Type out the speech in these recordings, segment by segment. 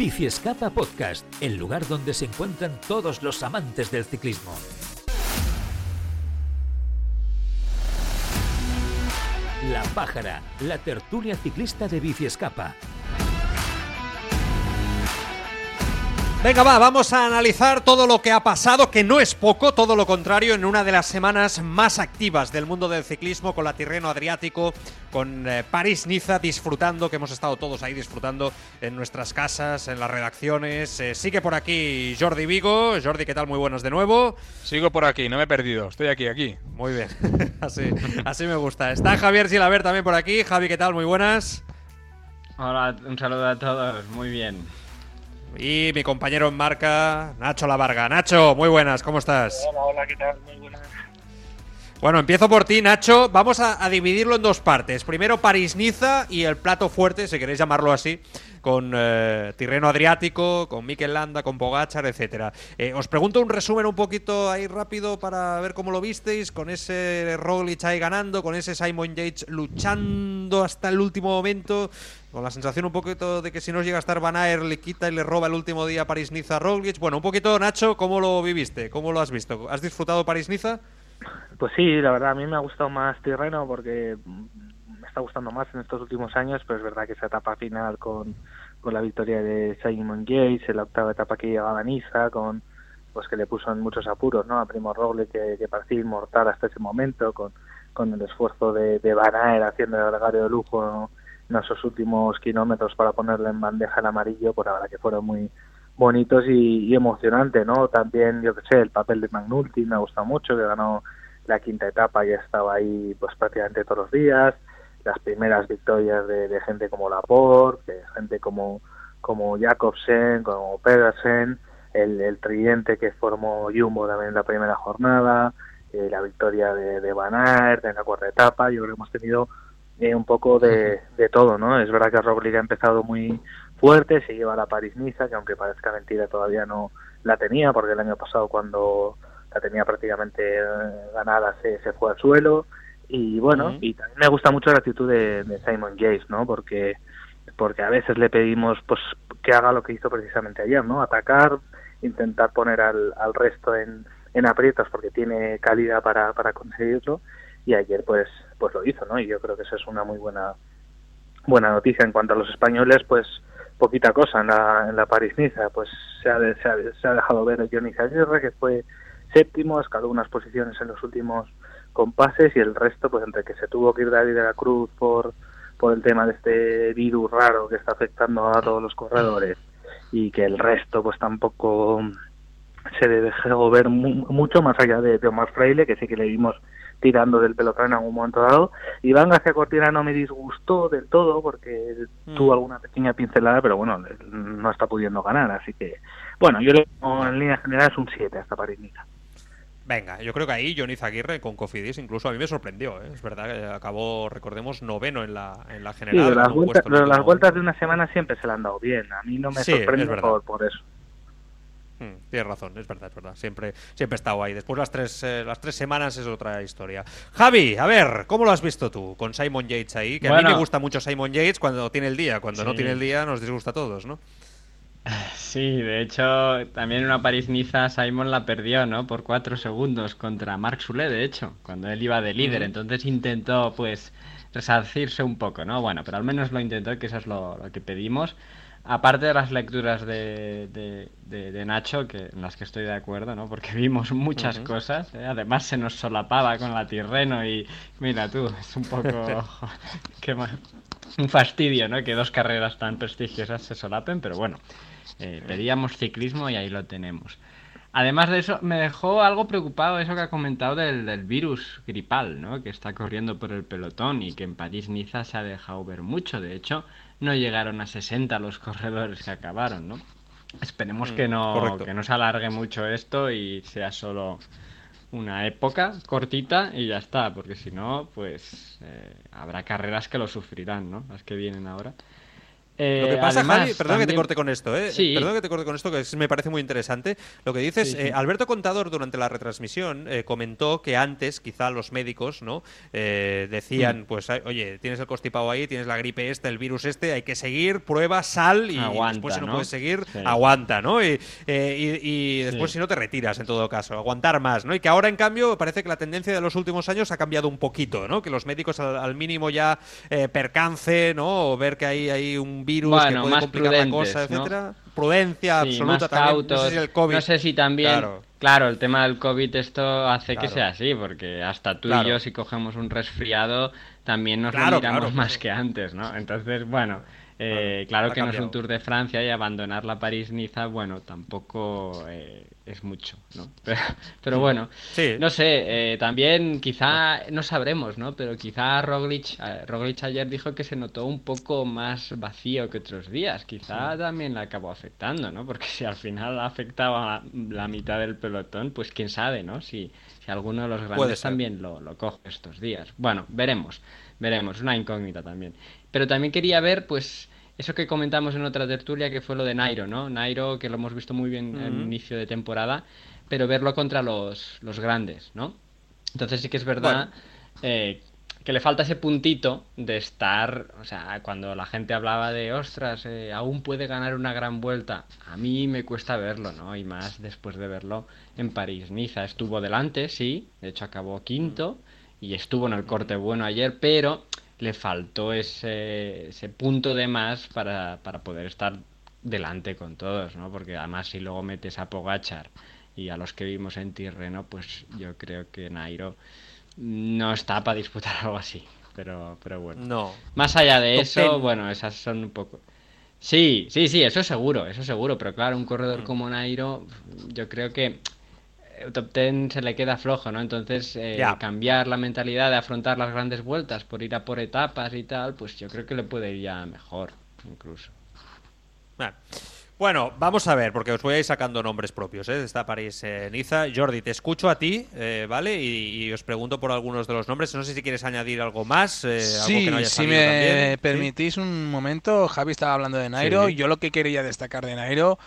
Bici Escapa Podcast, el lugar donde se encuentran todos los amantes del ciclismo. La Pájara, la tertulia ciclista de Bici Venga, va, vamos a analizar todo lo que ha pasado, que no es poco, todo lo contrario, en una de las semanas más activas del mundo del ciclismo, con la Tirreno Adriático, con eh, París-Niza, disfrutando, que hemos estado todos ahí disfrutando en nuestras casas, en las redacciones. Eh, sigue por aquí Jordi Vigo. Jordi, ¿qué tal? Muy buenos de nuevo. Sigo por aquí, no me he perdido, estoy aquí, aquí. Muy bien, así, así me gusta. Está Javier Silaver también por aquí. Javi, ¿qué tal? Muy buenas. Hola, un saludo a todos, muy bien. Y mi compañero en marca, Nacho Lavarga. Nacho, muy buenas, ¿cómo estás? Hola, hola, ¿qué tal? Muy buenas. Bueno, empiezo por ti, Nacho. Vamos a, a dividirlo en dos partes. Primero París-Niza y el plato fuerte, si queréis llamarlo así, con eh, Tirreno Adriático, con Mikel Landa, con Pogachar, etcétera. Eh, os pregunto un resumen un poquito ahí rápido para ver cómo lo visteis, con ese Roglic ahí ganando, con ese Simon Yates luchando hasta el último momento, con la sensación un poquito de que si no llega a estar Van Aert le quita y le roba el último día París-Niza a Roglic. Bueno, un poquito, Nacho, ¿cómo lo viviste? ¿Cómo lo has visto? ¿Has disfrutado París-Niza? Pues sí, la verdad, a mí me ha gustado más Tirreno porque gustando más en estos últimos años, pero es verdad que esa etapa final con, con la victoria de Simon Yates, en la octava etapa que llegaba a Niza, con pues que le puso en muchos apuros, ¿no? A Primo Roglic que, parecía inmortal hasta ese momento, con, con el esfuerzo de, de Van haciendo el gregario de lujo en esos últimos kilómetros para ponerle en bandeja el amarillo, pues la verdad que fueron muy bonitos y, y emocionantes, ¿no? También, yo que sé, el papel de Magnulti me ha gustado mucho, que ganó la quinta etapa y estaba ahí pues prácticamente todos los días, las primeras victorias de, de gente como Laporte, de gente como como Jacobsen, como Pedersen, el, el tridente que formó Jumbo también en la primera jornada, eh, la victoria de, de Van Aert en la cuarta etapa, yo creo que hemos tenido eh, un poco de, de todo, ¿no? Es verdad que Roglic ha empezado muy fuerte, se lleva la París-Niza, que aunque parezca mentira todavía no la tenía, porque el año pasado cuando la tenía prácticamente eh, ganada se, se fue al suelo, y bueno, y también me gusta mucho la actitud de, de Simon Yates, ¿no? Porque porque a veces le pedimos pues que haga lo que hizo precisamente ayer, ¿no? Atacar, intentar poner al, al resto en, en aprietos porque tiene calidad para, para conseguirlo y ayer pues pues lo hizo, ¿no? Y yo creo que esa es una muy buena buena noticia en cuanto a los españoles, pues poquita cosa en la, en la París-Niza, pues se ha, se, ha, se ha dejado ver el Johnny Aguirre que fue séptimo, escaló unas posiciones en los últimos compases y el resto pues entre que se tuvo que ir David de la Cruz por por el tema de este virus raro que está afectando a todos los corredores y que el resto pues tampoco se dejó ver mu- mucho más allá de, de Omar Fraile que sí que le vimos tirando del pelotón en algún momento dado Iván García Cortina no me disgustó del todo porque Mm. tuvo alguna pequeña pincelada pero bueno no está pudiendo ganar así que bueno yo le pongo en línea general es un 7 hasta París-Niza Venga, yo creo que ahí Johnny Zaguirre con Cofidis incluso a mí me sorprendió. ¿eh? Es verdad que acabó, recordemos, noveno en la, en la Sí, general. pero las, en pero las vueltas de una semana siempre se le han dado bien. A mí no me Sí, sorprende por, por eso. Mm, tienes razón, es verdad, es verdad. Siempre, siempre he estado ahí. Después las tres, eh, las tres semanas es otra historia. Javi, a ver, ¿cómo lo has visto tú con Simon Yates ahí? Que a mí me gusta mucho Simon Yates cuando tiene el día. Cuando no Sí. tiene el día nos disgusta a todos, ¿no? Sí, de hecho, también en una París-Niza Simon la perdió, ¿no? Por cuatro segundos contra Marc Soule, de hecho, cuando él iba de líder. Entonces intentó, pues, resarcirse un poco, ¿no? Bueno, pero al menos lo intentó, que eso es lo, lo que pedimos. Aparte de las lecturas de, de, de- de Nacho, que, en las que estoy de acuerdo, ¿no? Porque vimos muchas cosas. ¿eh? Además se nos solapaba con la Tirreno y mira tú, es un poco... qué ma- un fastidio, ¿no? Que dos carreras tan prestigiosas se solapen, pero bueno, eh, pedíamos ciclismo y ahí lo tenemos. Además de eso, me dejó algo preocupado eso que ha comentado del, del virus gripal, ¿no? Que está corriendo por el pelotón y que en París-Niza se ha dejado ver mucho. De hecho, no llegaron a 60 los corredores que acabaron, ¿no? Esperemos Mm, que no, correcto. que no se alargue mucho esto y sea solo una época cortita y ya está, porque si no, pues eh, habrá carreras que lo sufrirán, ¿no? Las que vienen ahora. Eh, Lo que pasa, además, Javi, perdón que te corte con esto, ¿eh? Sí. Perdón que te corte con esto, que es- me parece muy interesante. Lo que dices, Sí, sí. eh, Alberto Contador durante la retransmisión eh, comentó que antes quizá los médicos no Eh, Mm. decían, pues, oye, tienes el constipado ahí, tienes la gripe esta, el virus este, hay que seguir, prueba, sal y Aguanta, después si no, ¿no? puedes seguir, aguanta, ¿no? Y, y- y después si no te retiras en todo caso, aguantar más, ¿no? Y que ahora en cambio parece que la tendencia de los últimos años ha cambiado un poquito, ¿no? Que los médicos al, al mínimo ya percance, ¿no? O ver que hay, hay un virus que Bueno, puede complicar la cosa, ¿no? etcétera. Prudencia Sí, absoluta también. No sé si el COVID. No sé si también. Claro. Claro. el tema del COVID esto hace que sea así, porque hasta tú Claro. y yo, si cogemos un resfriado, también nos lo miramos más que antes, ¿no? Entonces, bueno, eh, Claro, que no es un Tour de Francia y abandonar la París-Niza, bueno, tampoco eh, es mucho, ¿no? Pero, pero bueno, Sí. no sé, eh, también quizá, no sabremos, ¿no? Pero quizá Roglic, eh, Roglic ayer dijo que se notó un poco más vacío que otros días. Quizá también le acabó afectando, ¿no? Porque si al final afectaba la mitad del pelotón, pues quién sabe, ¿no? Si, si alguno de los grandes también lo, lo coge estos días. Bueno, veremos, veremos, una incógnita también. Pero también quería ver, pues, eso que comentamos en otra tertulia, que fue lo de Nairo, ¿no? Nairo, que lo hemos visto muy bien en Ujú. inicio de temporada, pero verlo contra los, los grandes, ¿no? Entonces sí que es verdad eh, que le falta ese puntito de estar, o sea, cuando la gente hablaba de, ostras, eh, aún puede ganar una gran vuelta, a mí me cuesta verlo, ¿no? Y más después de verlo en París-Niza. Estuvo delante, sí, de hecho acabó quinto y estuvo en el corte bueno ayer, pero le faltó ese, ese punto de más para, para poder estar delante con todos, ¿no? Porque además si luego metes a Pogachar y a los que vimos en Tirreno, pues yo creo que Nairo no está para disputar algo así. Pero, pero bueno. No. Más allá de eso, ten. bueno, esas son un poco. Sí, sí, sí, eso seguro, eso seguro. Pero claro, un Mm. corredor como Nairo, yo creo que top ten se le queda flojo, ¿no? Entonces, eh, cambiar la mentalidad de afrontar las grandes vueltas por ir a por etapas y tal, pues yo creo que le puede ir ya mejor, incluso. Bueno. Bueno, vamos a ver, porque os voy a ir sacando nombres propios, ¿eh? de esta París-Niza. Jordi, te escucho a ti, eh, ¿vale? Y, y os pregunto por algunos de los nombres. No sé si quieres añadir algo más, eh, algo Sí, que no haya si me también. ¿Sí? permitís un momento, Javi estaba hablando de Nairo. Sí. Yo lo que quería destacar de Nairo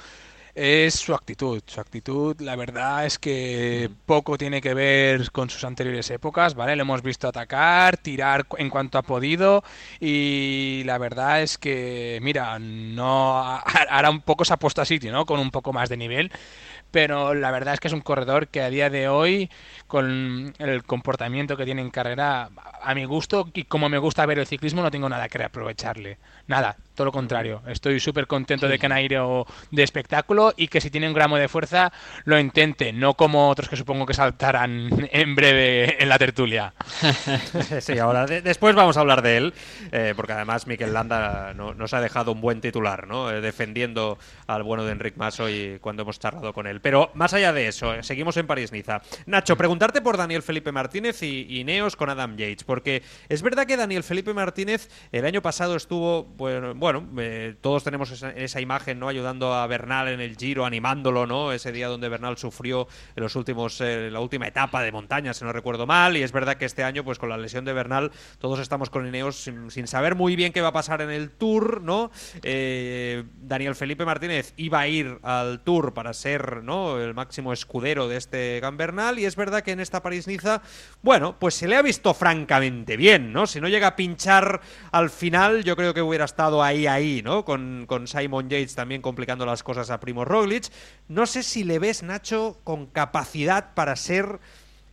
es su actitud. Su actitud, la verdad es que poco tiene que ver con sus anteriores épocas, ¿vale? Lo hemos visto atacar, tirar en cuanto ha podido y la verdad es que, mira, no ahora un poco se ha puesto a sitio, ¿no? Con un poco más de nivel. Pero la verdad es que es un corredor que a día de hoy, con el comportamiento que tiene en carrera, a mi gusto y como me gusta ver el ciclismo, no tengo nada que reaprovecharle. Nada, todo lo contrario. Estoy súper contento de que Nairo de espectáculo y que si tiene un gramo de fuerza lo intente, no como otros que supongo que saltarán en breve en la tertulia. sí, ahora de- después vamos a hablar de él, eh, porque además Mikel Landa no- nos ha dejado un buen titular, ¿no? Eh, defendiendo al bueno de Enric Mas hoy cuando hemos charlado con él. Pero más allá de eso, eh, seguimos en París-Niza. Nacho, preguntarte por Daniel Felipe Martínez y, y Neos con Adam Yates, porque es verdad que Daniel Felipe Martínez el año pasado estuvo, bueno, bueno eh, todos tenemos esa, esa imagen, ¿no? Ayudando a Bernal en el Giro, animándolo, ¿no? Ese día donde Bernal sufrió en los últimos, eh, la última etapa de montaña, si no recuerdo mal, y es verdad que este año, pues con la lesión de Bernal, todos estamos con Ineos sin, saber muy bien qué va a pasar en el Tour, ¿no? Eh, Daniel Felipe Martínez iba a ir al Tour para ser, ¿no? El máximo escudero de este Gambernal, y es verdad que en esta París-Niza, bueno, pues se le ha visto francamente bien, ¿no? Si no llega a pinchar al final, yo creo que hubiera estado ahí, ahí, ¿no? Con, con Simon Yates también complicando las cosas a Primo Roglic. No sé si le ves, Nacho, con capacidad para ser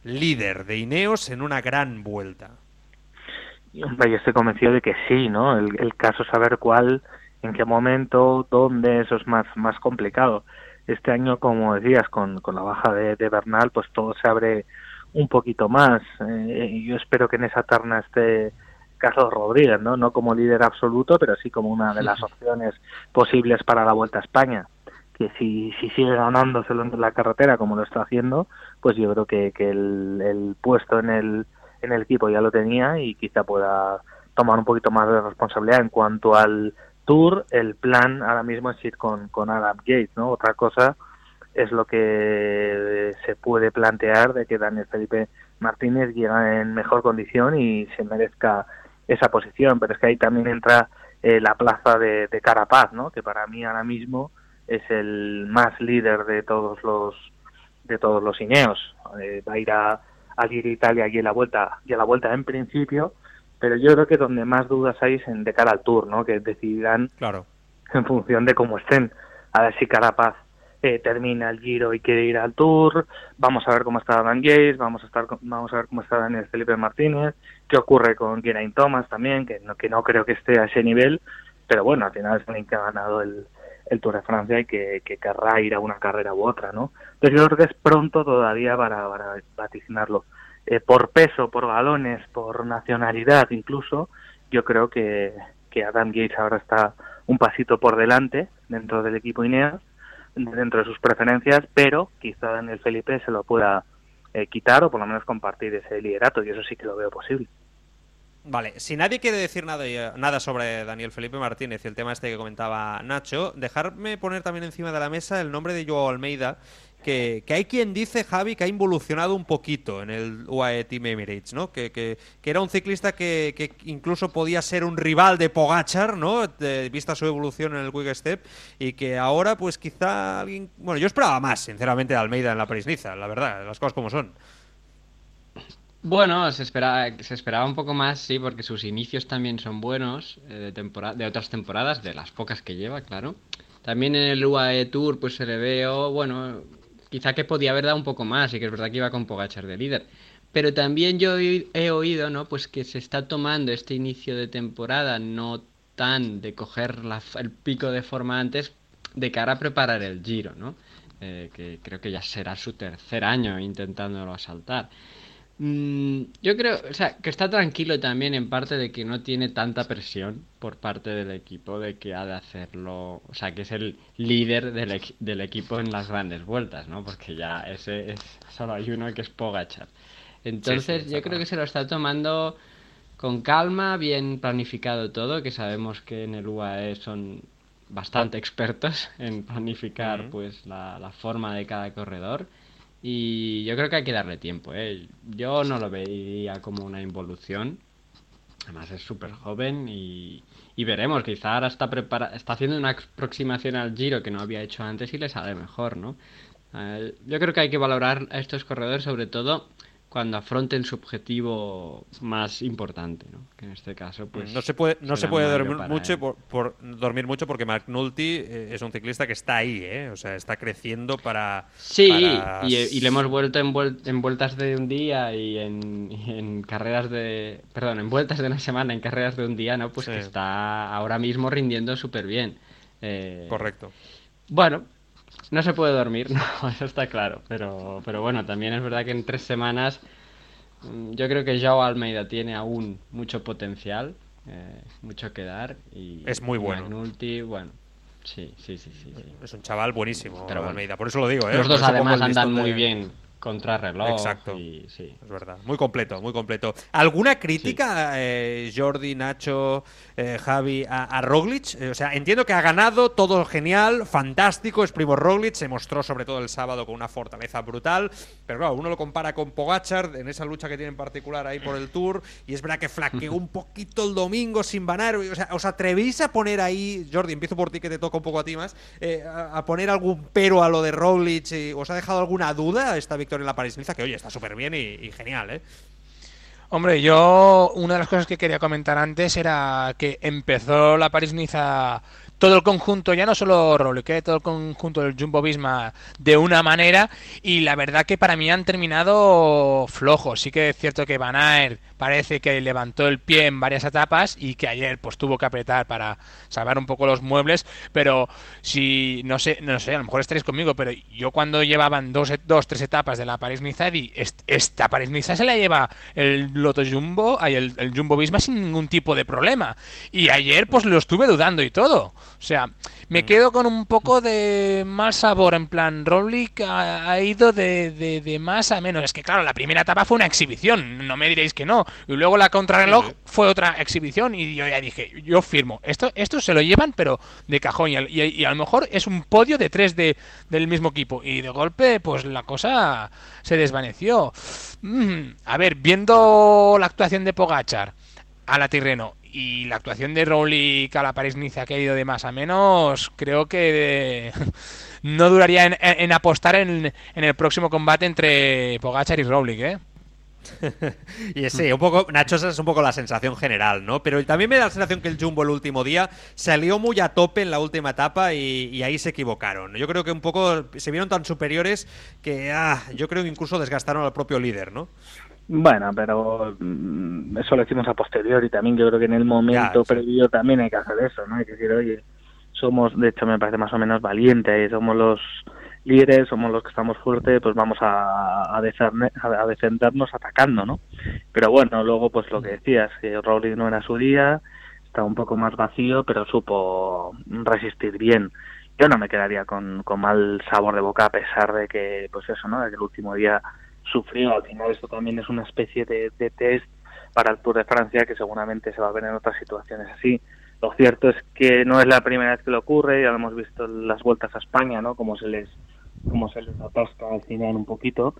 líder de Ineos en una gran vuelta. Yo estoy convencido de que sí, ¿no? El, el caso es saber cuál, en qué momento, dónde, eso es más, más complicado. Este año, como decías, con, con la baja de, de Bernal, pues todo se abre un poquito más. Eh, y yo espero que en esa terna esté Carlos Rodríguez, ¿no? No como líder absoluto, pero sí como una de las opciones posibles para la Vuelta a España. Que si, si sigue ganándoselo en la carretera como lo está haciendo, pues yo creo que, que el, el puesto en el, en el equipo ya lo tenía y quizá pueda tomar un poquito más de responsabilidad en cuanto al Tour el plan ahora mismo es ir con, con Adam Gates, ¿no? Otra cosa es lo que se puede plantear de que Daniel Felipe Martínez llega en mejor condición y se merezca esa posición, pero es que ahí también entra eh, la plaza de, de, Carapaz, ¿no? Que para mí ahora mismo es el más líder de todos los de todos los Ineos. Eh, va a ir a, a Italia y a la vuelta y a la vuelta en principio, pero yo creo que donde más dudas hay es en de cara al Tour, ¿no? Que decidirán claro. en función de cómo estén. A ver si Carapaz eh, termina el Giro y quiere ir al Tour, vamos a ver cómo está Dan Gates, vamos a estar vamos a ver cómo está Daniel Felipe Martínez, qué ocurre con Geraint Thomas también, que no, que no creo que esté a ese nivel, pero bueno, al final es alguien que ha ganado el, Tour de Francia y que, que, querrá ir a una carrera u otra, ¿no? Entonces yo creo que es pronto todavía para, para vaticinarlo. Eh, por peso, por galones, por nacionalidad incluso, yo creo que, que Adam Gates ahora está un pasito por delante dentro del equipo Ineos dentro de sus preferencias, pero quizá Daniel Felipe se lo pueda eh, quitar o por lo menos compartir ese liderato y eso sí que lo veo posible. Vale, si nadie quiere decir nada, nada sobre Daniel Felipe Martínez y el tema este que comentaba Nacho, dejarme poner también encima de la mesa el nombre de Joao Almeida que, hay quien dice, Javi, que ha involucionado un poquito en el UAE Team Emirates, ¿no? Que, que, era un ciclista que, incluso podía ser un rival de Pogachar, ¿no? Vista su evolución en el Quick Step y que ahora, pues quizá alguien... Bueno, yo esperaba más, sinceramente, de Almeida en la París-Niza, la verdad, las cosas como son. Bueno, se esperaba, se esperaba un poco más, sí, porque sus inicios también son buenos eh, de, temporada, de otras temporadas, de las pocas que lleva, claro. También en el UAE Tour pues se le veo, bueno, quizá que podía haber dado un poco más y que es verdad que iba con Pogachar de líder. Pero también yo he oído, ¿no? Pues que se está tomando este inicio de temporada no tan de coger el pico de forma antes de cara a preparar el Giro, ¿no? Eh, que creo que ya será su tercer año intentándolo asaltar. Mm, yo creo, o sea, que está tranquilo también en parte de que no tiene tanta presión por parte del equipo de que ha de hacerlo, o sea, que es el líder del, del equipo en las grandes vueltas, ¿no? Porque ya ese es, solo hay uno que es Pogachar. Entonces, yo creo que se lo está tomando con calma, bien planificado todo, que sabemos que en el UAE son bastante expertos en planificar pues la, la forma de cada corredor. Y yo creo que hay que darle tiempo. ¿eh? Yo no lo veía como una involución. Además es súper joven y, y, veremos. Quizá ahora está, prepara está haciendo una aproximación al giro que no había hecho antes y le sale mejor, ¿no? Eh, yo creo que hay que valorar a estos corredores sobre todo cuando afronten su objetivo más importante, ¿no? Que en este caso, pues no se puede no se puede dormir mucho por, dormir mucho porque McNulty eh, es un ciclista que está ahí, ¿eh? O sea, está creciendo para sí Y, le hemos vuelto en, en, vueltas de un día y en, carreras de perdón en vueltas de una semana en carreras de un día, ¿no? Pues que está ahora mismo rindiendo súper bien. Eh, Correcto. Bueno, no se puede dormir, no, eso está claro. Pero, pero bueno, también es verdad que en tres semanas mm, yo creo que Joao Almeida tiene aún mucho potencial, eh, mucho que dar. Y, es muy bueno. bueno, sí, sí, sí, sí, Es un chaval buenísimo, pero Almeida. Por eso lo digo, ¿eh? Los dos además andan muy bien contrarreloj. Exacto. Y, sí. Es verdad. Muy completo, muy completo. ¿Alguna crítica, eh, Jordi, Nacho, eh, Javi, a, Roglic? Eh, o sea, entiendo que ha ganado, todo genial, fantástico, es primo Roglic, se mostró sobre todo el sábado con una fortaleza brutal, pero claro, uno lo compara con Pogachar en esa lucha que tiene en particular ahí por el Tour, y es verdad que flaqueó un poquito el domingo sin banar. O sea, ¿os atrevís a poner ahí, Jordi, empiezo por ti que te toca un poco a ti más, a, poner algún pero a lo de Roglic? ¿Os ha dejado alguna duda esta victoria? En la París-Niza, que oye, está súper bien y, genial, ¿eh? Hombre, yo una de las cosas que quería comentar antes era que empezó la París-Niza todo el conjunto, ya no solo Rolex, todo el conjunto del Jumbo Visma de una manera y la verdad que para mí han terminado flojos. Sí que es cierto que Van Aert parece que levantó el pie en varias etapas y que ayer pues tuvo que apretar para salvar un poco los muebles, pero si no sé, no sé, a lo mejor estaréis conmigo, pero yo cuando llevaban dos, dos tres etapas de la París-Niza esta París-Niza se la lleva el Loto Jumbo, el, el Jumbo Visma sin ningún tipo de problema y ayer pues lo estuve dudando y todo. O sea, me mm. quedo con un poco de mal sabor. En plan, Roglic ha, ido de, de, más a menos. Es que, claro, la primera etapa fue una exhibición. No me diréis que no. Y luego la contrarreloj fue otra exhibición y yo ya dije, yo firmo. Esto, esto se lo llevan, pero de cajón. Y, a lo mejor es un podio de tres de, del mismo equipo. Y de golpe, pues la cosa se desvaneció. Mm, a ver, viendo la actuación de Pogachar a la Tirreno y la actuación de Rowley a la París-Niza que ha ido de más a menos, creo que no duraría en, apostar en, el próximo combate entre Pogachar y Rowley, ¿eh? y sí, un poco, Nacho, esa es un poco la sensación general, ¿no? Pero también me da la sensación que el Jumbo el último día salió muy a tope en la última etapa y, ahí se equivocaron. Yo creo que un poco se vieron tan superiores que ah, yo creo que incluso desgastaron al propio líder, ¿no? Bueno, pero mm, eso lo hicimos a posteriori también. Yo creo que en el momento previo también hay que hacer eso, ¿no? Hay que decir, oye, somos, de hecho, me parece más o menos valientes, somos los líderes, somos los que estamos fuertes, pues vamos a, a, defendernos atacando, ¿no? Pero bueno, luego, pues lo que decías, que Rowling no era su día, estaba un poco más vacío, pero supo resistir bien. Yo no me quedaría con, con mal sabor de boca a pesar de que, pues eso, ¿no? De el último día sufrió. Al final esto también es una especie de, test para el Tour de Francia que seguramente se va a ver en otras situaciones así. Lo cierto es que no es la primera vez que le ocurre, ya lo hemos visto en las vueltas a España, ¿no? Como se les como se les atasca al un poquito.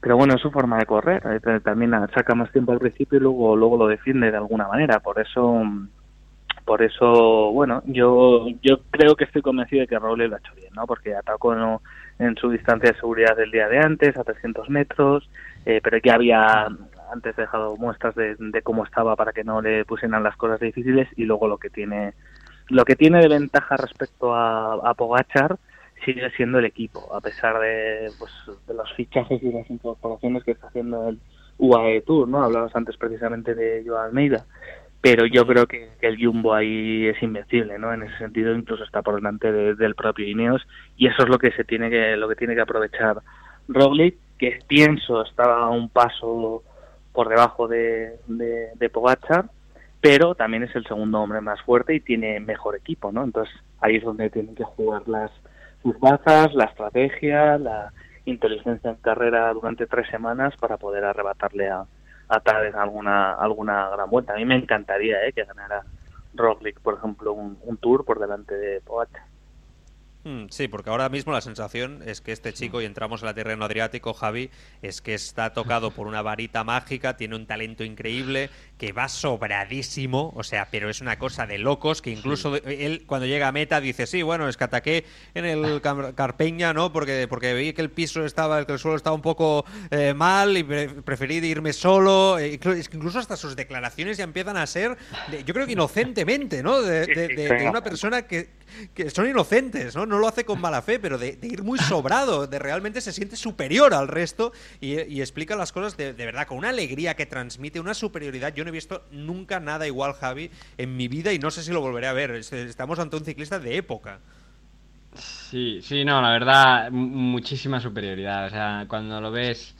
Pero bueno, es su forma de correr. Eh, también saca más tiempo al principio y luego luego lo defiende de alguna manera. Por eso por eso, bueno, yo yo creo que estoy convencido de que Raúl lo ha hecho bien, ¿no? Porque atacó en su distancia de seguridad del día de antes, a 300 metros, eh, pero ya había antes dejado muestras de, cómo estaba para que no le pusieran las cosas difíciles y luego lo que tiene lo que tiene de ventaja respecto a, a Pogachar sigue siendo el equipo, a pesar de, pues, de los fichajes y las incorporaciones que está haciendo el UAE Tour, ¿no? Hablabas antes precisamente de Joan Almeida pero yo creo que, el Jumbo ahí es invencible, ¿no? En ese sentido incluso está por delante del propio Ineos y eso es lo que se tiene que lo que tiene que aprovechar Roglic, que pienso estaba un paso por debajo de, de, pero también es el segundo hombre más fuerte y tiene mejor equipo, ¿no? Entonces ahí es donde tienen que jugar las sus bazas, la estrategia, la inteligencia en carrera durante tres semanas para poder arrebatarle a, a vez alguna alguna gran vuelta. A mí me encantaría ¿eh? que ganara Roglic, por ejemplo, un, tour por delante de Pogacar. Hmm, sí, porque ahora mismo la sensación es que este chico, y entramos en el terreno adriático, Javi, es que está tocado por una varita mágica, tiene un talento increíble, que va sobradísimo, o sea, pero es una cosa de locos, que incluso él cuando llega a meta dice, sí, bueno, es que ataqué en el Carpeña, ¿no? Porque, porque vi que el piso estaba, que el suelo estaba un poco eh, mal y preferí irme solo. Es que incluso hasta sus declaraciones ya empiezan a ser, yo creo que inocentemente, ¿no? de una persona que, que son inocentes, ¿no? No lo hace con mala fe, pero de, ir muy sobrado, de realmente se siente superior al resto y, explica las cosas de, verdad con una alegría que transmite, una superioridad. Yo no he visto nunca nada igual, Javi, en mi vida y no sé si lo volveré a ver. Estamos ante un ciclista de época. Sí, sí, no, la verdad, muchísima superioridad. O sea, cuando lo ves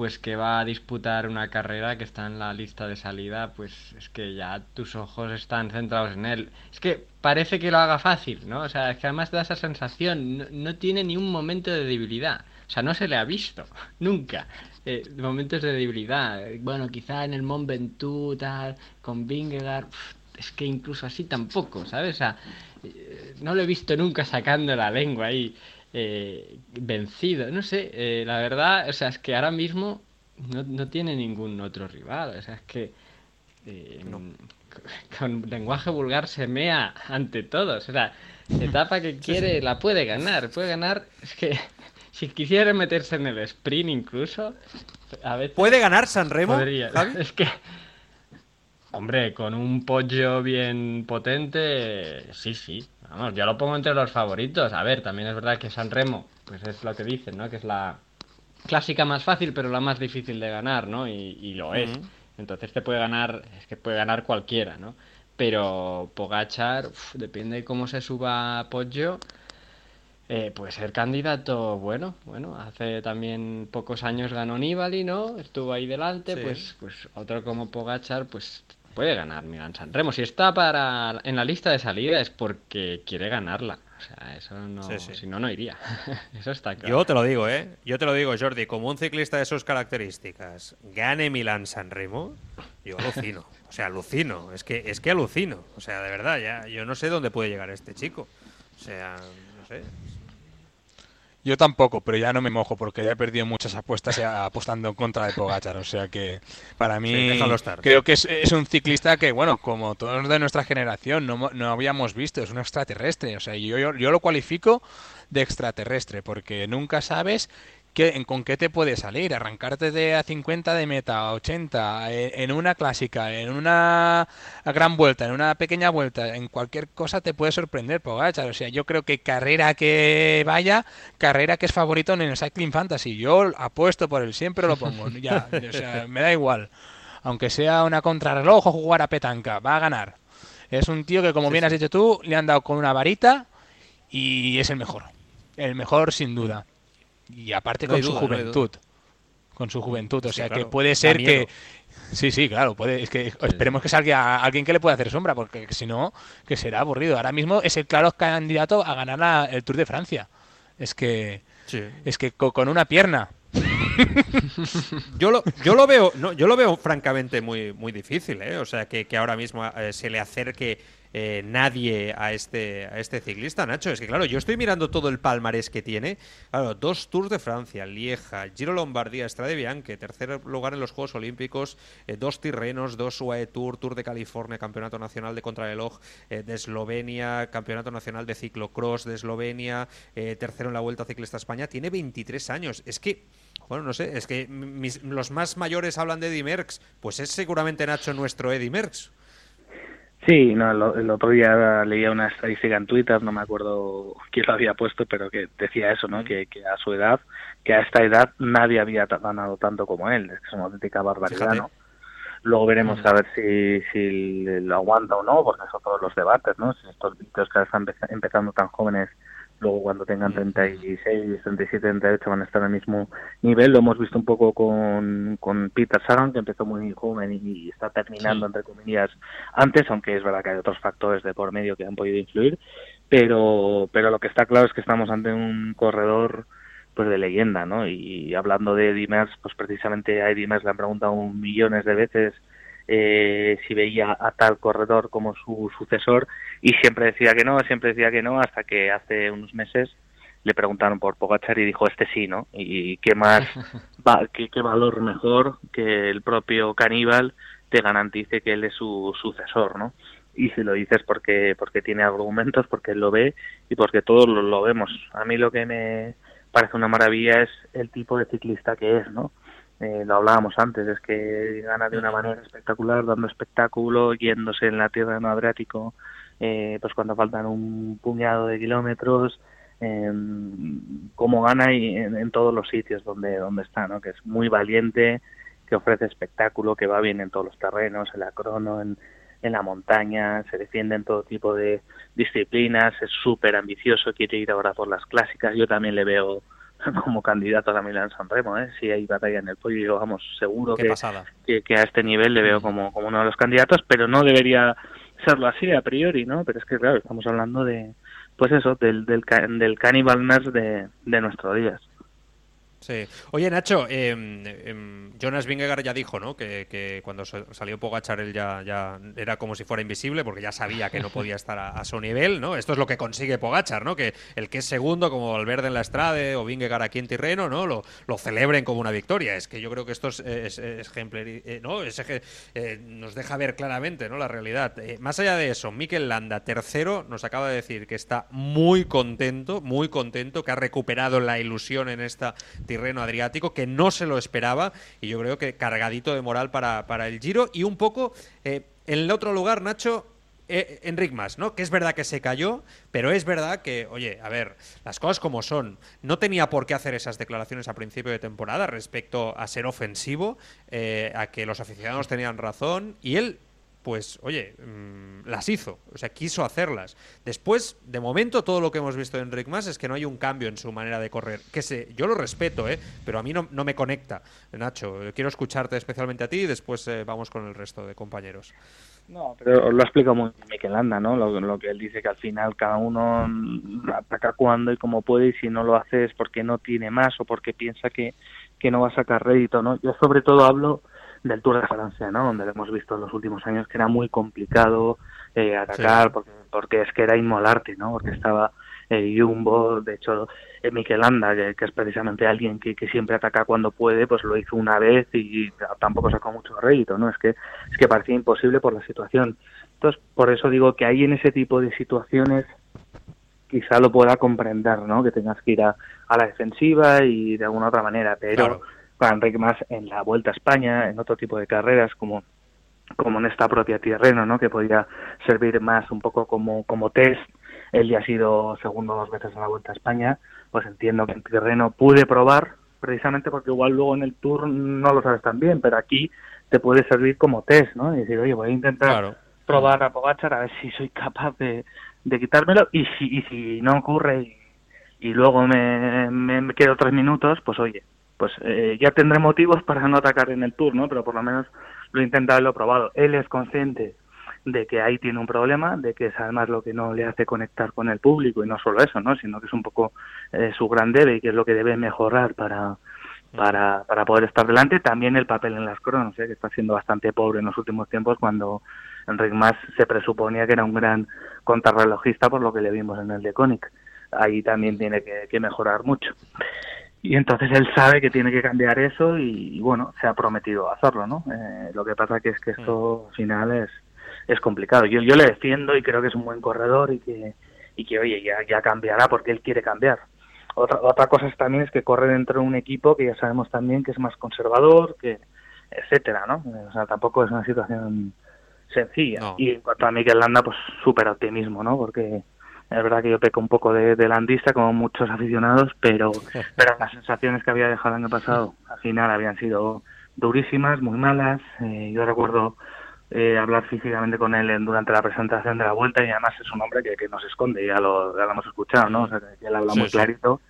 pues que va a disputar una carrera que está en la lista de salida, pues es que ya tus ojos están centrados en él. Es que parece que lo haga fácil, ¿no? O sea, es que además da esa sensación, no, tiene ni un momento de debilidad. O sea, no se le ha visto, nunca. Eh, momentos de debilidad. Bueno, quizá en el Mont Ventoux, tal, con Vingegaard, es que incluso así tampoco, ¿sabes? O sea, eh, no lo he visto nunca sacando la lengua ahí eh, vencido. No sé, eh, la verdad, o sea, es que ahora mismo no, no tiene ningún otro rival. O sea, es que eh, con, lenguaje vulgar se mea ante todos. O sea, etapa que quiere la puede ganar. Puede ganar, es que si quisiera meterse en el sprint incluso, a veces ¿Puede ganar San Remo? Es que... Hombre, con un pollo bien potente, sí, sí. Vamos, yo lo pongo entre los favoritos. A ver, también es verdad que San Remo, pues es lo que dicen, ¿no? Que es la clásica más fácil, pero la más difícil de ganar, ¿no? Y, lo es. Entonces te puede ganar, es que puede ganar cualquiera, ¿no? Pero Pogachar, depende de cómo se suba Poggio, eh, puede ser candidato bueno. Bueno, hace también pocos años ganó Nibali, ¿no? Estuvo ahí delante, pues, pues otro como Pogachar, pues puede ganar Milan Sanremo. Si está para en la lista de salida es porque quiere ganarla. O sea, eso no, Sí, sí. si no, no iría. eso está claro. Yo te lo digo, ¿eh? Yo te lo digo, Jordi, como un ciclista de sus características gane Milán San Remo, yo alucino. O sea, alucino. Es que, es que alucino. O sea, de verdad, ya, yo no sé dónde puede llegar este chico. O sea, no sé. Yo tampoco, pero ya no me mojo porque ya he perdido muchas apuestas apostando en contra de Pogachar. O sea que para mí Sí, déjalo estar. creo que es, es un ciclista que, bueno, como todos de nuestra generación no, no habíamos visto, es un extraterrestre. O sea, yo, yo, yo lo cualifico de extraterrestre porque nunca sabes qué, con qué te puede salir. Arrancarte de a 50 de meta, a 80, en, en una clásica, en una gran vuelta, en una pequeña vuelta, en cualquier cosa te puede sorprender Pogachar. O sea, yo creo que carrera que vaya, carrera que es favorito en el Cycling Fantasy. Yo apuesto por él, siempre lo pongo. Ya, o sea, me da igual. Aunque sea una contrarreloj o jugar a petanca, va a ganar. Es un tío que, como bien has dicho tú, le han dado con una varita y es el mejor. El mejor sin duda. Y aparte No con su no juventud. Con su juventud. O Sí, sea claro. que puede ser que. Sí, sí, claro. Puede, es que esperemos que salga alguien que le pueda hacer sombra, porque si no, que será aburrido. Ahora mismo es el claro candidato a ganar la- el Tour de Francia. Es que. Sí. Es que co- con una pierna. Yo lo, yo lo veo, no, yo lo veo francamente muy, muy difícil, ¿eh? O sea, que, que ahora mismo eh, se le acerque eh, nadie a este, a este ciclista, Nacho. Es que claro, yo estoy mirando todo el palmarés que tiene. Claro, dos Tours de Francia, Lieja, Giro Lombardía, Strade Bianche, tercer lugar en los Juegos Olímpicos, eh, dos Tirrenos, dos UAE Tour, Tour de California, Campeonato Nacional de Contrarreloj eh, de Eslovenia, Campeonato Nacional de Ciclocross de Eslovenia, eh, tercero en la Vuelta Ciclista España. Tiene 23 años. Es que bueno, no sé, es que mis- los más mayores hablan de Eddie Merckx, pues es seguramente Nacho nuestro Eddie Merckx. Sí, no, el, el otro día leía una estadística en Twitter, no me acuerdo quién lo había puesto, pero que decía eso, ¿no? Que, que a su edad, que a esta edad nadie había ganado tanto como él. Es una auténtica barbaridad, Fíjate. ¿no? Luego veremos a ver si, si lo aguanta o no, porque son todos los debates, ¿no? Si estos vídeos que están empeza- empezando tan jóvenes, luego cuando tengan 36, 37, 38 van a estar al mismo nivel. Lo hemos visto un poco con, con Peter Sagan, que empezó muy joven y está terminando, entre comillas, antes, aunque es verdad que hay otros factores de por medio que han podido influir. Pero, pero lo que está claro es que estamos ante un corredor pues de leyenda, ¿no? Y hablando de Merckx, pues precisamente a Merckx le han preguntado millones de veces eh, si veía a tal corredor como su sucesor y siempre decía que no, siempre decía que no, hasta que hace unos meses le preguntaron por Pogachar y dijo este sí, ¿no? Y qué más, va, qué, qué valor mejor que el propio caníbal te garantice que él es su sucesor, ¿no? Y si lo dices porque porque tiene argumentos, porque él lo ve y porque todos lo, lo vemos. A mí lo que me parece una maravilla es el tipo de ciclista que es, ¿no? Eh, lo hablábamos antes, es que gana de una manera espectacular, dando espectáculo, yéndose en la tierra no Adriático, eh, pues cuando faltan un puñado de kilómetros, eh, cómo gana y en, en todos los sitios donde, donde está, ¿no? Que es muy valiente, que ofrece espectáculo, que va bien en todos los terrenos, en la crono, en, en la montaña, se defiende en todo tipo de disciplinas, es súper ambicioso, quiere ir ahora por las clásicas. Yo también le veo como candidato a la Milán San Remo, ¿eh? si hay batalla en el pollo, yo vamos, seguro que, que, que a este nivel le veo como, como uno de los candidatos, pero no debería serlo así a priori, ¿no? Pero es que, claro, estamos hablando de, pues eso, del, del, del Cannibal Nurse de, de nuestros días. Sí. Oye, Nacho, em, Jonas Vingegaard ya dijo, ¿no? Que, que cuando sa- salió Pogachar él ya, era como si fuera invisible porque ya sabía que no podía estar a, su nivel, ¿no? Esto es lo que consigue Pogachar, ¿no? Que el que es segundo, como Valverde en la Estrade o Vingegaard aquí en Tirreno, ¿no? Lo, lo celebren como una victoria. Es que yo creo que esto es, es, eh, ¿no? Es eh, nos deja ver claramente, ¿no? La realidad. Eh, más allá de eso, Mikel Landa, tercero, nos acaba de decir que está muy contento, muy contento, que ha recuperado la ilusión en esta Tirreno Adriático, que no se lo esperaba, y yo creo que cargadito de moral para, para el Giro, y un poco eh, en el otro lugar, Nacho, eh, Enric Mas, ¿no? Que es verdad que se cayó, pero es verdad que, oye, a ver, las cosas como son. No tenía por qué hacer esas declaraciones a principio de temporada respecto a ser ofensivo, eh, a que los aficionados tenían razón, y él pues oye, mm, las hizo, o sea, quiso hacerlas. Después, de momento, todo lo que hemos visto de Enric Mas es que no hay un cambio en su manera de correr. Que sé, yo lo respeto, ¿eh? pero a mí no, no me conecta. Nacho, quiero escucharte especialmente a ti y después eh, vamos con el resto de compañeros. No, pero lo ha explicado muy bien Mikel Landa, ¿no? Lo, lo, que él dice que al final cada uno ataca cuando y como puede y si no lo hace es porque no tiene más o porque piensa que, que no va a sacar rédito, ¿no? Yo sobre todo hablo del Tour de Francia, ¿no? Donde lo hemos visto en los últimos años que era muy complicado eh, atacar porque, porque es que era inmolarte, ¿no? Porque estaba eh, Jumbo, de hecho eh, Mikel que, que, es precisamente alguien que, que, siempre ataca cuando puede, pues lo hizo una vez y tampoco sacó mucho rédito, ¿no? Es que es que parecía imposible por la situación. Entonces, por eso digo que ahí en ese tipo de situaciones quizá lo pueda comprender, ¿no? Que tengas que ir a, a la defensiva y de alguna otra manera, pero claro. Para Enrique más en la Vuelta a España, en otro tipo de carreras como como en esta propia Tierreno, ¿no? Que podría servir más un poco como como test. Él ya ha sido segundo dos veces en la Vuelta a España, pues entiendo que en Tierreno pude probar precisamente porque igual luego en el Tour no lo sabes tan bien, pero aquí te puede servir como test, ¿no? Y decir, oye, voy a intentar claro. probar a Pogachar a ver si soy capaz de, de quitármelo y si, y si no ocurre y, y luego me, me, me, quedo tres minutos, pues oye, pues eh, ya tendré motivos para no atacar en el tour, ¿no? Pero por lo menos lo he intentado lo he probado. Él es consciente de que ahí tiene un problema, de que es además lo que no le hace conectar con el público y no solo eso, ¿no? Sino que es un poco eh, su gran debe y que es lo que debe mejorar para, para, para poder estar delante. También el papel en las cronos, ¿eh? que está siendo bastante pobre en los últimos tiempos cuando Enric Mas se presuponía que era un gran contrarrelojista por lo que le vimos en el de Conic. Ahí también tiene que, que, mejorar mucho. Y entonces él sabe que tiene que cambiar eso y, y bueno, se ha prometido hacerlo, ¿no? Eh, lo que pasa que es que esto al final es, es complicado. Yo, yo le defiendo y creo que es un buen corredor y que, y que oye, ya, ya cambiará porque él quiere cambiar. Otra, otra cosa también es que corre dentro de un equipo que ya sabemos también que es más conservador, que etcétera, ¿no? O sea, tampoco es una situación sencilla. No. Y en cuanto a Miguel Landa, pues súper optimismo, ¿no? Porque es verdad que yo peco un poco de, de landista, como muchos aficionados, pero, pero las sensaciones que había dejado el año pasado, al final habían sido durísimas, muy malas. Eh, yo recuerdo eh, hablar físicamente con él en, durante la presentación de la vuelta y además es un hombre que, que no se esconde, ya lo, ya lo hemos escuchado, ¿no? O sea, que él habla sí, muy sí. clarito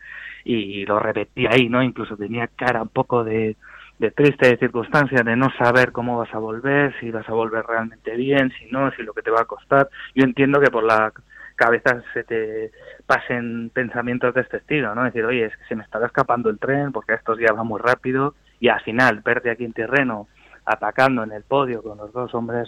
y, y, lo repetía ahí, ¿no? Incluso tenía cara un poco de, de triste de circunstancia, de no saber cómo vas a volver, si vas a volver realmente bien, si no, si lo que te va a costar. Yo entiendo que por la cabeza se te pasen pensamientos de este estilo, ¿no? Decir, oye, es que se me estará escapando el tren porque estos días va muy rápido y al final verte aquí en terreno atacando en el podio con los dos hombres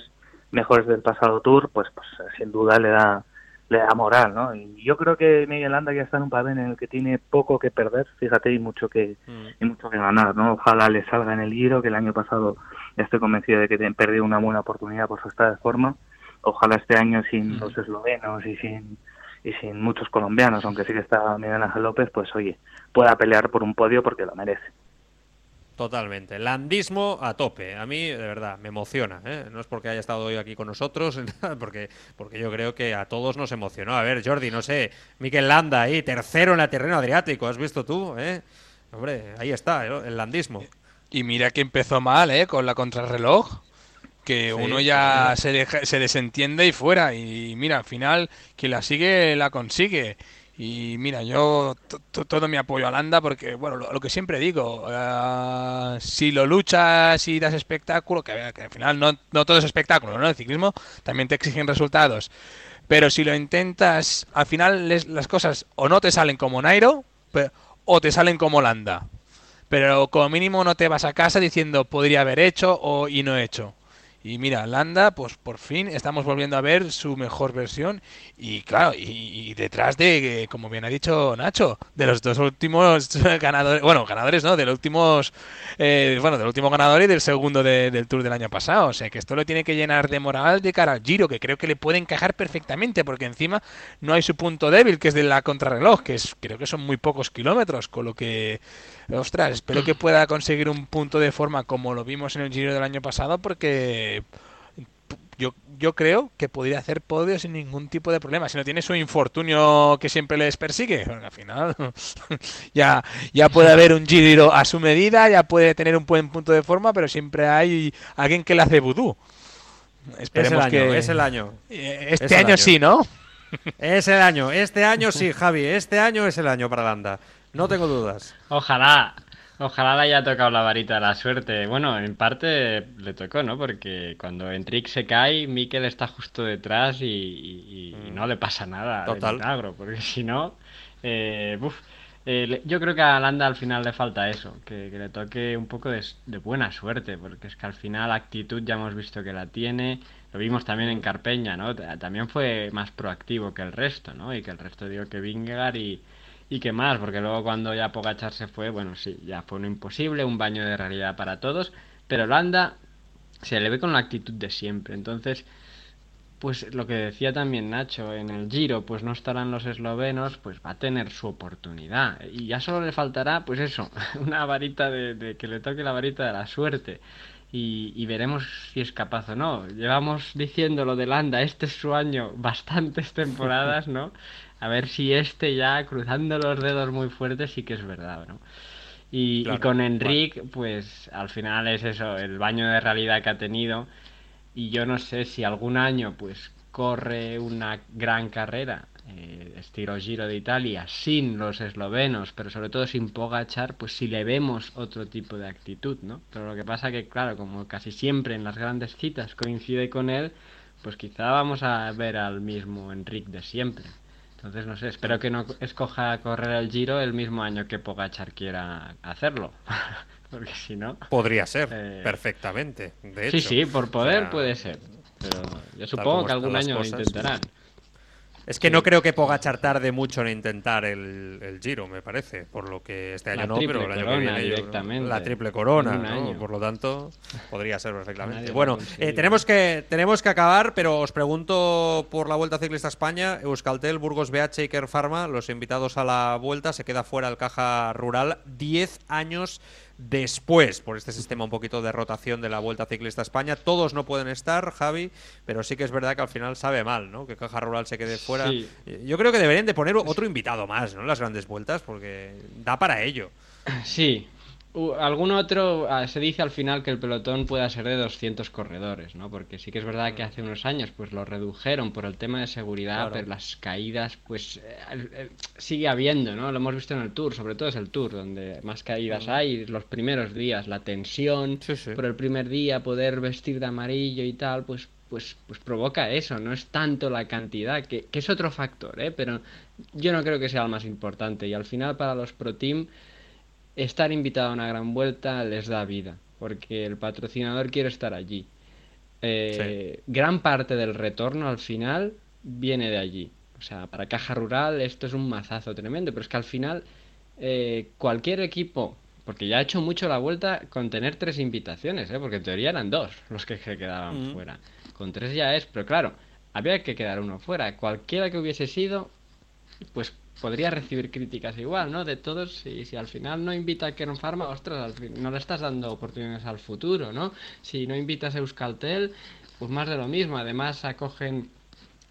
mejores del pasado tour, pues, pues sin duda le da le da moral, ¿no? Y yo creo que Miguel Anda ya está en un papel en el que tiene poco que perder, fíjate, y mucho que mm. y mucho que ganar, ¿no? Ojalá le salga en el Giro, que el año pasado estoy convencido de que perdió una buena oportunidad por su estado de forma. Ojalá este año sin mm. los eslovenos y sin y sin muchos colombianos, aunque sí que está Miguel Ángel López, pues oye, pueda pelear por un podio porque lo merece. Totalmente. Landismo a tope. A mí, de verdad, me emociona. ¿eh? No es porque haya estado hoy aquí con nosotros, porque, porque yo creo que a todos nos emocionó. A ver, Jordi, no sé, Miquel Landa ahí, tercero en el terreno Adriático, ¿has visto tú? ¿Eh? Hombre, ahí está, el landismo. Y mira que empezó mal, ¿eh? Con la contrarreloj. Que sí, uno ya sí. se, deja, se desentiende y fuera. Y mira, al final, quien la sigue, la consigue. Y mira, yo todo mi apoyo a Landa porque, bueno, lo, lo que siempre digo, uh, si lo luchas y das espectáculo, que, que al final no, no, todo es espectáculo, ¿no? El ciclismo también te exigen resultados. Pero si lo intentas, al final les, las cosas o no te salen como Nairo pero, o te salen como Landa. Pero como mínimo no te vas a casa diciendo podría haber hecho o y no he hecho. Y mira, Landa, pues por fin estamos volviendo a ver su mejor versión. Y claro, y, detrás de, como bien ha dicho Nacho, de los dos últimos ganadores, bueno, ganadores, ¿no? De los últimos, eh, bueno, del último ganador y del segundo de, del Tour del año pasado. O sea, que esto lo tiene que llenar de moral de cara al Giro, que creo que le puede encajar perfectamente, porque encima no hay su punto débil, que es de la contrarreloj, que es, creo que son muy pocos kilómetros, con lo que ostras, espero que pueda conseguir un punto de forma como lo vimos en el Giro del año pasado, porque yo, yo creo que podría hacer podio sin ningún tipo de problema. Si no tiene su infortunio que siempre les persigue, al final ya, ya puede haber un Giro a su medida, ya puede tener un buen punto de forma, pero siempre hay alguien que le hace vudú. Esperemos es el año, que... es el año. Este es año, año sí, ¿no? Es el año, este año sí, Javi, este año es el año para Landa. No tengo dudas. Ojalá, Ojalá le haya tocado la varita de la suerte. Bueno, en parte le tocó, ¿no? Porque cuando Enric se cae, Mikel está justo detrás y, Mm. no le pasa nada Total. de milagro, porque si no, eh, eh, yo creo que a Landa al final le falta eso, que, que le toque un poco de, buena suerte, porque es que al final actitud ya hemos visto que la tiene, lo vimos también en Carpeña, ¿no? Ta- También fue más proactivo que el resto, ¿no? Y que el resto dio que Vingegaard y, y que más, porque luego cuando ya Pogachar se fue, bueno, sí, ya fue un imposible, un baño de realidad para todos, pero Landa se le ve con la actitud de siempre, entonces pues lo que decía también Nacho, en el Giro pues no estarán los eslovenos, pues va a tener su oportunidad. Y ya solo le faltará, pues eso, una varita de, de que le toque la varita de la suerte. Y, y veremos si es capaz o no. Llevamos diciendo lo de Landa, este es su año, bastantes temporadas, ¿no? A ver si este ya, cruzando los dedos muy fuertes, sí que es verdad, ¿no? Y, con Enric, pues al final es eso, el baño de realidad que ha tenido. Y yo no sé si algún año pues corre una gran carrera eh, estilo Giro de Italia sin los eslovenos pero sobre todo sin Pogachar pues si le vemos otro tipo de actitud no pero lo que pasa que claro como casi siempre en las grandes citas coincide con él pues quizá vamos a ver al mismo Enric de siempre entonces no sé espero que no escoja correr el Giro el mismo año que Pogachar quiera hacerlo porque si no Podría ser, Eh, perfectamente. De Sí, hecho. sí, por poder O sea, puede ser. Pero yo supongo que algún año lo intentarán. Es que no creo que Pogachar tarde mucho en intentar el, el Giro, me parece. Por lo que este año La no, pero el año que viene yo-. La triple corona, ¿no? Por lo tanto, podría ser perfectamente. Nadie bueno, eh, tenemos, que, tenemos que acabar, pero os pregunto por la Vuelta Ciclista a España. Euskaltel, Burgos BH y Kerr Pharma, los invitados a la Vuelta, se queda fuera el Caja Rural 10 años después, por este sistema un poquito de rotación de la Vuelta Ciclista a España. Todos no pueden estar, Javi, pero sí que es verdad que al final sabe mal, ¿no? Que Caja Rural se quede fuera. Sí. Yo creo que deberían de poner otro invitado más, ¿no? En las grandes vueltas, porque da para ello. Sí. Algún otro, ah, se dice al final que el pelotón pueda ser de 200 corredores, ¿no? Porque sí que es verdad que hace unos años pues lo redujeron por el tema de seguridad, Claro. pero las caídas pues eh, el- sigue habiendo, ¿no? Lo hemos visto en el Tour, sobre todo es el Tour, donde más caídas hay, los primeros días, la tensión Sí, sí. por el primer día, poder vestir de amarillo y tal, pues pues, pues provoca eso, no es tanto la cantidad, que, que es otro factor, ¿eh? pero yo no creo que sea el más importante. Y al final para los Pro Team, estar invitado a una gran vuelta les da vida, porque el patrocinador quiere estar allí. Eh, Gran parte del retorno al final viene de allí. O sea, para Caja Rural esto es un mazazo tremendo, pero es que al final eh, cualquier equipo, porque ya ha hecho mucho la vuelta con tener tres invitaciones, ¿eh? porque en teoría eran dos los que se quedaban Ujú. fuera. Con tres ya es, pero claro, había que quedar uno fuera. Cualquiera que hubiese sido, pues podría recibir críticas igual, ¿no? De todos, si, si al final no invita a Kern Pharma, ostras, al fin, no le estás dando oportunidades al futuro, ¿no? Si no invitas a Euskaltel, pues más de lo mismo. Además, acogen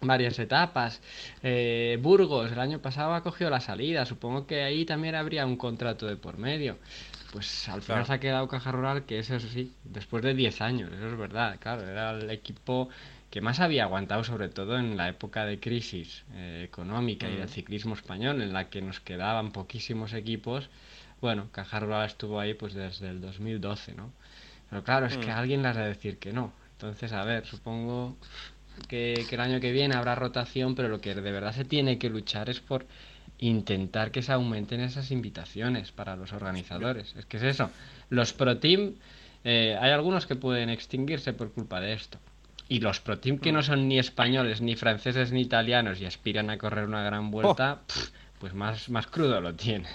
varias etapas. Eh, Burgos, el año pasado ha cogido la salida. Supongo que ahí también habría un contrato de por medio. Pues al final Claro. se ha quedado Caja Rural, que eso sí, después de 10 años, eso es verdad, claro, era el equipo que más había aguantado, sobre todo en la época de crisis eh, económica y del ciclismo español, en la que nos quedaban poquísimos equipos. Bueno, Caja Rural estuvo ahí pues desde el 2012, ¿no? Pero claro, es que Mm. alguien le ha de decir que no. Entonces, a ver, supongo que, que el año que viene habrá rotación, pero lo que de verdad se tiene que luchar es por intentar que se aumenten esas invitaciones para los organizadores. Es que es eso. Los Pro Team, eh, hay algunos que pueden extinguirse por culpa de esto. Y los Pro Team que no son ni españoles, ni franceses, ni italianos y aspiran a correr una gran vuelta, pf, pues más, más crudo lo tiene.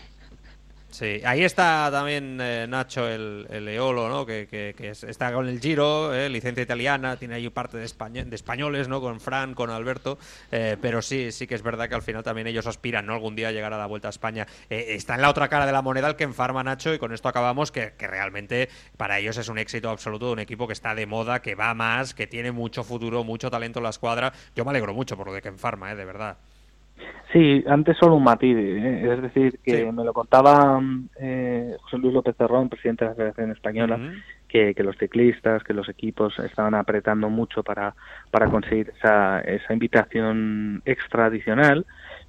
Sí, ahí está también eh, Nacho, el, el Eolo, ¿no? Que, que- que es- está con el Giro, eh, licencia italiana, tiene ahí parte de, españa- de españoles, ¿no? Con Fran, con Alberto, eh, pero sí, sí que es verdad que al final también ellos aspiran, ¿no? Algún día llegar a la Vuelta a España. Eh, está en la otra cara de la moneda el que enfarma Nacho y con esto acabamos que, que realmente para ellos es un éxito absoluto de un equipo que está de moda, que va más, que tiene mucho futuro, mucho talento en la escuadra. Yo me alegro mucho por lo de que enfarma, ¿eh? De verdad. Sí, antes solo un matiz, ¿eh? es decir, que Sí. me lo contaba eh, José Luis López Cerrón, presidente de la Federación Española, que, que los ciclistas, que los equipos estaban apretando mucho para, para conseguir esa, esa invitación extra adicional,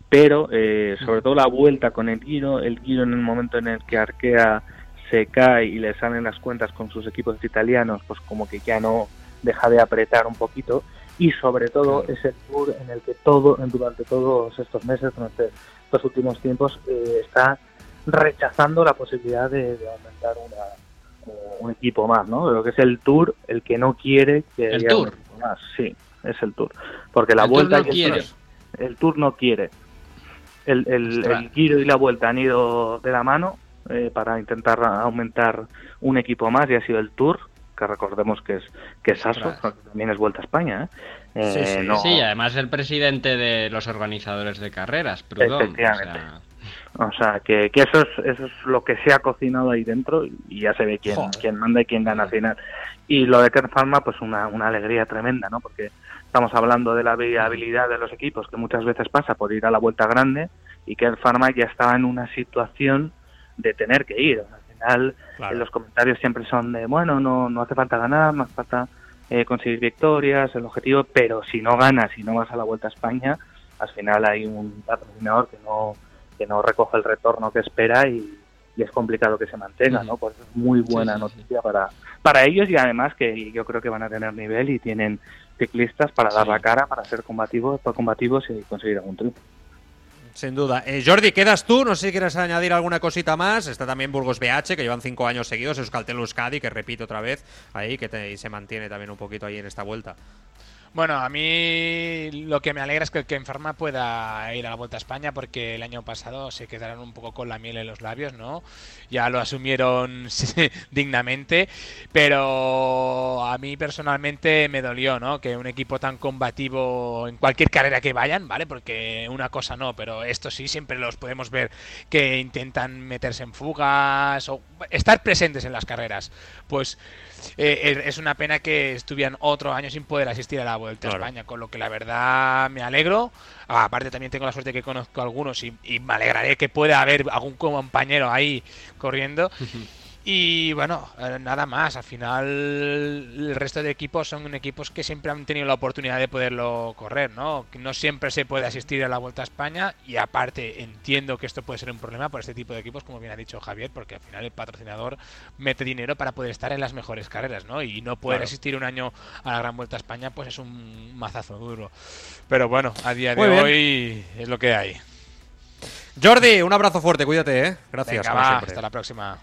pero eh, sobre todo la vuelta con el Giro, el Giro en el momento en el que Arkea se cae y le salen las cuentas con sus equipos italianos, pues como que ya no deja de apretar un poquito y sobre todo es el tour en el que todo durante todos estos meses, durante estos últimos tiempos, eh, está rechazando la posibilidad de, aumentar una, un equipo más, ¿no? Lo que es el tour, el que no quiere que el tour más, sí, es el tour, porque la vuelta no quiere. el tour no quiere. El, el, el, giro y la vuelta han ido de la mano eh, para intentar aumentar un equipo más y ha sido el tour que recordemos que es que es ASO, también es Vuelta a España. ¿eh? sí, sí, eh, sí, además el presidente de los organizadores de carreras, Prudhomme. O sea, que, que, eso, es, eso es lo que se ha cocinado ahí dentro y ya se ve quién, quién manda y quién gana al final. Y lo de Kern Pharma, pues una, una alegría tremenda, ¿no? Porque estamos hablando de la viabilidad de los equipos, que muchas veces pasa por ir a la vuelta grande, y Kern Pharma ya estaba en una situación de tener que ir final los comentarios siempre son de, bueno, no, no hace falta ganar, no hace falta eh, conseguir victorias, el objetivo, pero si no ganas y no vas a la Vuelta a España, al final hay un patrocinador que no, que no recoge el retorno que espera y, es complicado que se mantenga, ¿no? Pues es muy buena noticia para, para ellos y además que yo creo que van a tener nivel y tienen ciclistas para dar la cara, para ser combativos, combativos y conseguir algún triunfo. Sin duda. Eh, Jordi, quedas tú. No sé si quieres añadir alguna cosita más. Está también Burgos BH, que llevan cinco años seguidos. Euskaltel Euskadi, que repito otra vez ahí, que se mantiene también un poquito ahí en esta vuelta. Bueno, a mí lo que me alegra es que que enferma pueda ir a la Vuelta a España porque el año pasado se quedaron un poco con la miel en los labios, ¿no? Ya lo asumieron dignamente, pero a mí personalmente me dolió, ¿no? Que un equipo tan combativo en cualquier carrera que vayan, ¿vale? Porque una cosa no, pero esto sí, siempre los podemos ver que intentan meterse en fugas o estar presentes en las carreras. Pues eh, es una pena que estuvieran otro año sin poder asistir a la Vuelta a España, con lo que la verdad me alegro. Ah, aparte también tengo la suerte que conozco a algunos y, y me alegraré que pueda haber algún compañero ahí corriendo. Y bueno, eh, nada más. Al final, el resto de equipos son equipos que siempre han tenido la oportunidad de poderlo correr, ¿no? No siempre se puede asistir a la Vuelta a España. Y aparte, entiendo que esto puede ser un problema para este tipo de equipos, como bien ha dicho Javier, porque al final el patrocinador mete dinero para poder estar en las mejores carreras, ¿no? Y no poder asistir un año a la Gran Vuelta a España, pues es un mazazo duro. Pero bueno, a día de hoy es lo que hay. Jordi, un abrazo fuerte, cuídate, ¿eh? Gracias. hasta la próxima.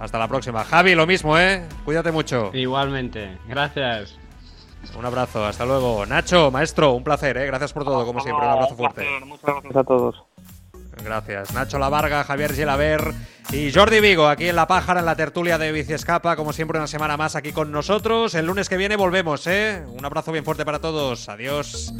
Hasta la próxima. Javi, lo mismo, ¿eh? Cuídate mucho. Igualmente. Gracias. Un abrazo, hasta luego. Nacho, maestro, un placer, ¿eh? Gracias por todo, como siempre. Un abrazo fuerte. Muchas gracias a todos. Gracias. Nacho Lavarga, Javier Gilaver y Jordi Vigo, aquí en La Pájara, en la tertulia de Biciescapa, como siempre, una semana más aquí con nosotros. El lunes que viene volvemos, ¿eh? Un abrazo bien fuerte para todos. Adiós.